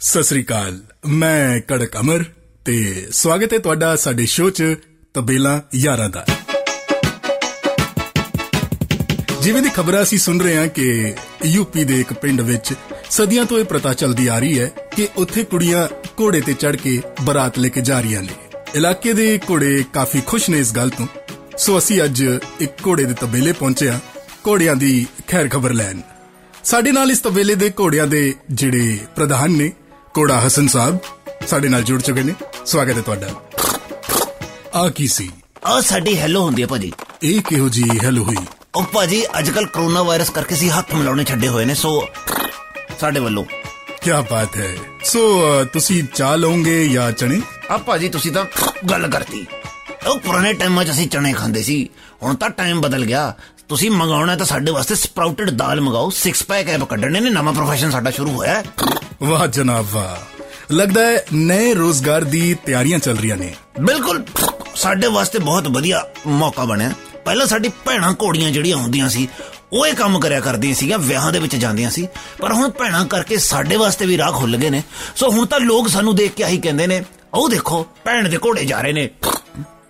ਸਤਿ ਸ੍ਰੀ ਅਕਾਲ, ਮੈਂ ਕੜਕ ਅਮਰ ਤੇ ਸਵਾਗਤ ਹੈ ਤੁਹਾਡਾ ਸਾਡੇ ਸ਼ੋਅ 'ਚ ਤਬੇਲਾ ਯਾਰਾਂ ਦਾ। ਜਿਵੇਂ ਦੀ ਖਬਰਾਂ ਅਸੀਂ ਸੁਣ ਰਹੇ ਹਾਂ ਕਿ ਯੂਪੀ ਦੇ ਇੱਕ ਪਿੰਡ ਵਿੱਚ ਸਦੀਆਂ ਤੋਂ ਇਹ ਪ੍ਰਥਾ ਚੱਲਦੀ ਆ ਰਹੀ ਹੈ ਕਿ ਉੱਥੇ ਕੁੜੀਆਂ ਘੋੜੇ ਤੇ ਚੜ ਕੇ ਬਰਾਤ ਲੈ ਕੇ ਜਾ ਰਹੀਆਂ ਨੇ। ਇਲਾਕੇ ਦੇ ਘੋੜੇ ਕਾਫੀ ਖੁਸ਼ ਨੇ ਇਸ ਗੱਲ ਤੋਂ। ਸੋ ਅਸੀਂ ਅੱਜ ਇੱਕ ਘੋੜੇ ਦੇ ਤਬੇਲੇ ਪਹੁੰਚੇ ਹਾਂ, ਘੋੜਿਆਂ ਦੀ ਖੈਰ ਖਬਰ ਲੈਣ। ਸਾਡੇ ਨਾਲ ਇਸ ਤਬੇਲੇ ਦੇ ਘੋੜਿਆਂ ਦੇ ਜਿਹੜੇ ਪ੍ਰਧਾਨ ਨੇ ਘੋੜਾ ਹਸਨ ਸਾਹਿਬ ਸਾਡੇ ਨਾਲ ਜੁੜ ਚੁੱਕੇ ਨੇ। ਸਵਾਗਤ ਹੈ ਤੁਹਾਡਾ। ਆ ਕੀ ਸੀ? ਆ ਸਾਡੀ ਹੈਲੋ ਹੁੰਦੀ ਹੈ ਭਾਜੀ। ਇਹ ਕਿਹੋ ਜੀ ਹੈਲੋ ਹੋਈ? ਉਹ ਭਾਜੀ ਅੱਜ ਕੱਲ ਕਰੋਨਾ ਵਾਇਰਸ ਕਰਕੇ ਸੀ ਹੱਥ ਮਿਲਾਉਣੇ ਛੱਡੇ ਹੋਏ ਨੇ ਸੋ ਸਾਡੇ ਵੱਲੋਂ। ਕੀ ਬਾਤ ਹੈ। ਸੋ ਤੁਸੀਂ ਚਾਹ ਲਓਗੇ ਜਾਂ ਚਣੇ? ਆ ਭਾਜੀ ਤੁਸੀਂ ਤਾਂ ਗੱਲ ਕਰਤੀ। ਉਹ ਪੁਰਾਣੇ ਟਾਈਮਾਂ 'ਚ ਅਸੀਂ ਚਣੇ ਖਾਂਦੇ ਸੀ। ਹੁਣ ਤਾਂ ਟਾਈਮ ਬਦਲ ਗਿਆ। ਤੁਸੀਂ ਮੰਗਾਉਣਾ ਤਾਂ ਸਾਡੇ ਵਾਸਤੇ ਸਪਰਾਊਟਡ ਦਾਲ ਮੰਗਾਓ। 6 ਪੈਕ ਐਪ ਕੱਢਣੇ ਨੇ ਨਵਾਂ ਪ੍ਰੋਫੈਸ਼ਨ ਸਾਡਾ ਸ਼ੁਰੂ ਹੋਇਆ। ਵਾਹ ਜਨਾਬ ਵਾਹ। ਲੱਗਦਾ ਹੈ ਨਏ ਰੋਜ਼ਗਾਰ ਦੀ ਤਿਆਰੀਆਂ ਚੱਲ ਰਹੀਆਂ ਨੇ। ਬਿਲਕੁਲ। ਸਾਡੇ ਵਾਸਤੇ ਬਹੁਤ ਵਧੀਆ ਮੌਕਾ ਬਣਿਆ। ਪਹਿਲਾਂ ਸਾਡੀ ਭੈਣਾਂ ਘੋੜੀਆਂ ਜਿਹੜੀਆਂ ਹੁੰਦੀਆਂ ਸੀ ਉਹ ਇਹ ਕੰਮ ਕਰਿਆ ਕਰਦੀਆਂ ਸੀਗੀਆਂ ਵਿਆਹਾਂ ਦੇ ਵਿੱਚ ਜਾਂਦੀਆਂ ਸੀ। ਪਰ ਹੁਣ ਭੈਣਾਂ ਕਰਕੇ ਸਾਡੇ ਵਾਸਤੇ ਵੀ ਰਾਹ ਖੁੱਲ ਗਏ ਨੇ। ਸੋ ਹੁਣ ਤਾਂ ਲੋਕ ਸਾਨੂੰ ਦੇਖ ਕੇ ਆਹੀ ਕਹਿੰਦੇ ਨੇ ਉਹ ਦੇਖੋ ਭੈਣ ਦੇ ਘੋੜੇ ਜਾ ਰਹੇ ਨੇ।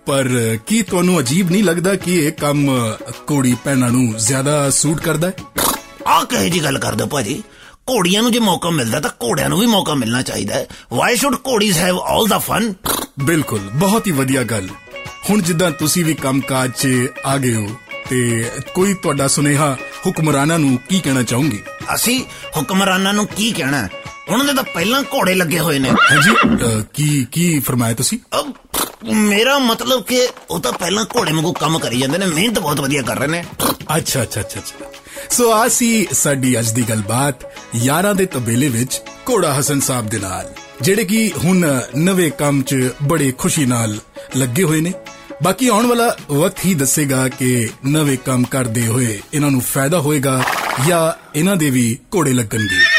ਪਰ ਕੀ ਤੁਹਾਨੂੰ ਅਜੀਬ ਨਹੀਂ ਲੱਗਦਾ ਕਿ ਇਹ ਕੰਮ ਕੋੜੀ ਭੈਣਾਂ ਨੂੰ ਜ਼ਿਆਦਾ ਸੂਟ ਕਰਦਾ ਹੈ? ਆਹ ਕਹੇ ਜੀ ਗੱਲ ਕਰਦੇ ਭਾਜੀ? ਘੋੜੀਆਂ ਨੂੰ ਜੇ ਮੌਕਾ ਮਿਲਦਾ ਤਾਂ ਘੋੜਿਆਂ ਨੂੰ ਵੀ ਮੌਕਾ ਮਿਲਣਾ ਚਾਹੀਦਾ ਹੈ। Why should ਘੋੜੀਜ਼ have all the fun ਬਿਲਕੁਲ ਬਹੁਤ ਹੀ ਵਧੀਆ ਗੱਲ। ਹੁਣ ਜਿੱਦਾਂ ਤੁਸੀਂ ਵੀ ਕੰਮਕਾਜ 'ਚ ਆ ਗਏ ਹੋ ਤੇ ਕੋਈ ਤੁਹਾਡਾ ਸੁਨੇਹਾ ਹੁਕਮਰਾਨਾਂ ਨੂੰ ਕੀ ਕਹਿਣਾ ਚਾਹੋਗੇ? ਅਸੀਂ ਹੁਕਮਰਾਨਾਂ ਨੂੰ ਕੀ ਕਹਿਣਾ? ਉਹਨਾਂ ਦੇ ਤਾਂ ਪਹਿਲਾਂ ਘੋੜੇ ਲੱਗੇ ਹੋਏ ਨੇ। ਹਾਂਜੀ ਕੀ ਕੀ ਫਰਮਾਇਆ ਤੁਸੀਂ? ਮੇਰਾ ਮਤਲਬ ਕਿ ਉਹ ਤਾਂ ਪਹਿਲਾਂ ਘੋੜੇ ਵਾਂਗੂ ਕੰਮ ਕਰੀ ਜਾਂਦੇ ਨੇ ਮਿਹਨਤ ਬਹੁਤ ਵਧੀਆ ਕਰ ਰਹੇ ਨੇ। ਅੱਛਾ ਅੱਛਾ ਅੱਛਾ। ਸੋ ਆ ਸੀ ਸਾਡੀ ਅੱਜ ਦੀ ਗੱਲਬਾਤ ਯਾਰਾਂ ਦੇ ਤਬੇਲੇ ਵਿੱਚ ਘੋੜਾ ਹਸਨ ਸਾਹਿਬ ਦੇ ਨਾਲ, ਜਿਹੜੇ ਕਿ ਹੁਣ ਨਵੇਂ ਕੰਮ 'ਚ ਬੜੇ ਖੁਸ਼ੀ ਨਾਲ ਲੱਗੇ ਹੋਏ ਨੇ। ਬਾਕੀ ਆਉਣ ਵਾਲਾ ਵਕਤ ਹੀ ਦੱਸੇਗਾ ਕਿ ਨਵੇਂ ਕੰਮ ਕਰਦੇ ਹੋਏ ਇਹਨਾਂ ਨੂੰ ਫਾਇਦਾ ਹੋਏਗਾ ਜਾਂ ਇਹਨਾਂ ਦੇ ਵੀ ਘੋੜੇ ਲੱਗਣਗੇ।